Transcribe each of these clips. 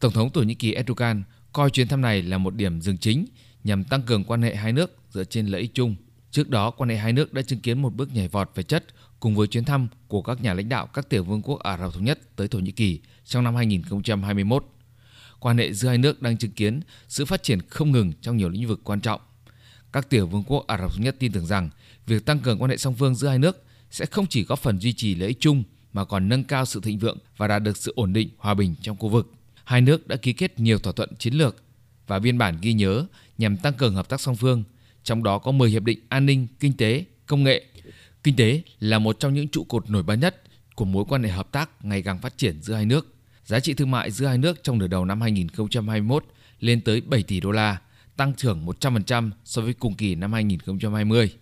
Tổng thống Thổ Nhĩ Kỳ Erdogan coi chuyến thăm này là một điểm dừng chính nhằm tăng cường quan hệ hai nước dựa trên lợi ích chung. Trước đó, quan hệ hai nước đã chứng kiến một bước nhảy vọt về chất cùng với chuyến thăm của các nhà lãnh đạo các tiểu vương quốc Ả Rập Thống Nhất tới Thổ Nhĩ Kỳ trong năm 2021. Quan hệ giữa hai nước đang chứng kiến sự phát triển không ngừng trong nhiều lĩnh vực quan trọng. Các tiểu vương quốc Ả Rập Thống Nhất tin tưởng rằng việc tăng cường quan hệ song phương giữa hai nước sẽ không chỉ góp phần duy trì lợi ích chung mà còn nâng cao sự thịnh vượng và đạt được sự ổn định, hòa bình trong khu vực. Hai nước đã ký kết nhiều thỏa thuận chiến lược và biên bản ghi nhớ nhằm tăng cường hợp tác song phương, trong đó có 10 hiệp định an ninh, kinh tế, công nghệ. Kinh tế là một trong những trụ cột nổi bật nhất của mối quan hệ hợp tác ngày càng phát triển giữa hai nước. Giá trị thương mại giữa hai nước trong nửa đầu năm 2021 lên tới 7 tỷ đô la, tăng trưởng 100% so với cùng kỳ năm 2020.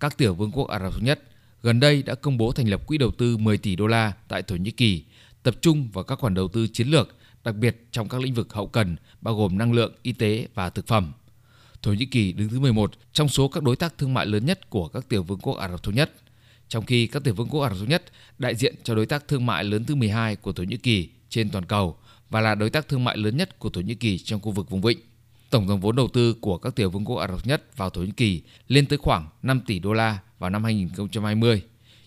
Các tiểu vương quốc Ả Rập Thống Nhất gần đây đã công bố thành lập quỹ đầu tư 10 tỷ đô la tại Thổ Nhĩ Kỳ, tập trung vào các khoản đầu tư chiến lược, đặc biệt trong các lĩnh vực hậu cần, bao gồm năng lượng, y tế và thực phẩm. Thổ Nhĩ Kỳ đứng thứ 11 trong số các đối tác thương mại lớn nhất của các tiểu vương quốc Ả Rập Thống Nhất, trong khi các tiểu vương quốc Ả Rập Thống Nhất đại diện cho đối tác thương mại lớn thứ 12 của Thổ Nhĩ Kỳ trên toàn cầu và là đối tác thương mại lớn nhất của Thổ Nhĩ Kỳ trong khu vực vùng vịnh. Tổng dòng vốn đầu tư của các tiểu vương quốc Ả Rập Thống Nhất vào Thổ Nhĩ Kỳ lên tới khoảng 5 tỷ đô la vào năm 2020,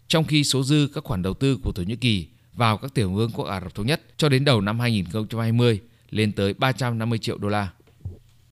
trong khi số dư các khoản đầu tư của Thổ Nhĩ Kỳ vào các tiểu vương quốc Ả Rập Thống Nhất cho đến đầu năm 2020 lên tới 350 triệu đô la.